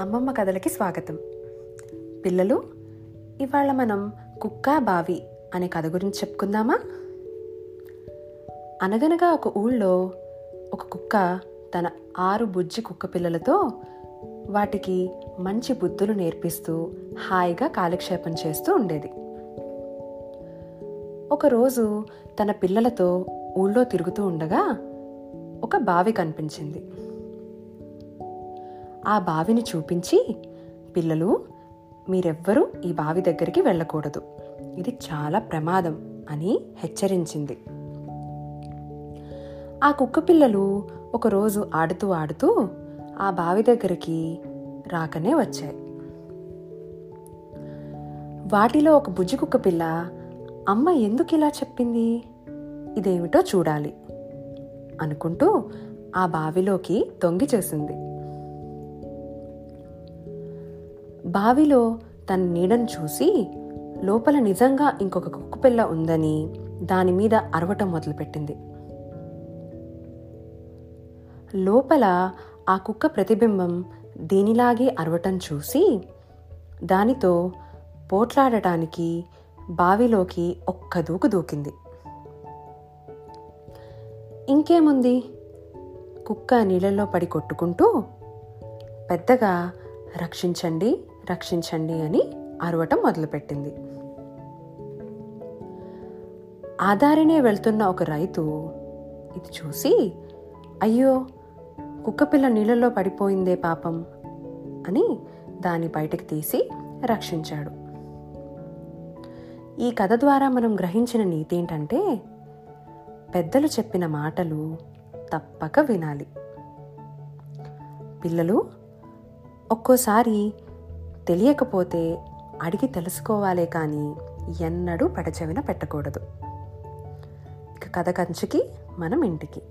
అమ్మమ్మ కథలకి స్వాగతం. పిల్లలు ఇవాళ మనం కుక్క బావి అనే కథ గురించి చెప్పుకుందామా? అనగనగా ఒక ఊళ్ళో ఒక కుక్క తన ఆరు బుజ్జి కుక్క పిల్లలతో వాటికి మంచి బుద్ధులు నేర్పిస్తూ హాయిగా కాలక్షేపం చేస్తూ ఉండేది. ఒకరోజు తన పిల్లలతో ఊళ్ళో తిరుగుతూ ఉండగా ఒక బావి కనిపించింది. ఆ బావిని చూపించి పిల్లలు మీరెవ్వరూ ఈ బావి దగ్గరికి వెళ్ళకూడదు. ఇది చాలా ప్రమాదం అని హెచ్చరించింది. ఆ కుక్క పిల్లలు ఒకరోజు ఆడుతూ ఆడుతూ ఆ బావి దగ్గరికి రాకనే వచ్చాయి. వాటిలో ఒక బుజ్జి కుక్క పిల్ల అమ్మ ఎందుకు ఇలా చెప్పింది? ఇదేమిటో చూడాలి అనుకుంటూ ఆ బావిలోకి తొంగి చేసింది. బావిలో తన నీడను చూసి లోపల నిజంగా ఇంకొక కుక్కపిల్ల ఉందని దాని మీద అరవటం మొదలుపెట్టింది. లోపల ఆ కుక్క ప్రతిబింబం దీనిలాగే అరవటం చూసి దానితో పోట్లాడటానికి బావిలోకి ఒక్క దూకు దూకింది. ఇంకేముంది? కుక్క నీళ్ళల్లో పడి కొట్టుకుంటూ పెద్దగా రక్షించండి. రక్షించండి అని అరవటం మొదలుపెట్టింది. ఆదారినే వెళ్తున్న ఒక రైతు ఇది చూసి అయ్యో కుక్కపిల్ల నీళ్ళలో పడిపోయిందే పాపం అని దాన్ని బయటకు తీసి రక్షించాడు. ఈ కథ ద్వారా మనం గ్రహించిన నీతి ఏంటంటే పెద్దలు చెప్పిన మాటలు తప్పక వినాలి. పిల్లలు ఒక్కోసారి తెలియకపోతే అడిగి తెలుసుకోవాలే కానీ ఎన్నడూ పడచెవిన పెట్టకూడదు. ఇక కథ కంచుకి మనం ఇంటికి.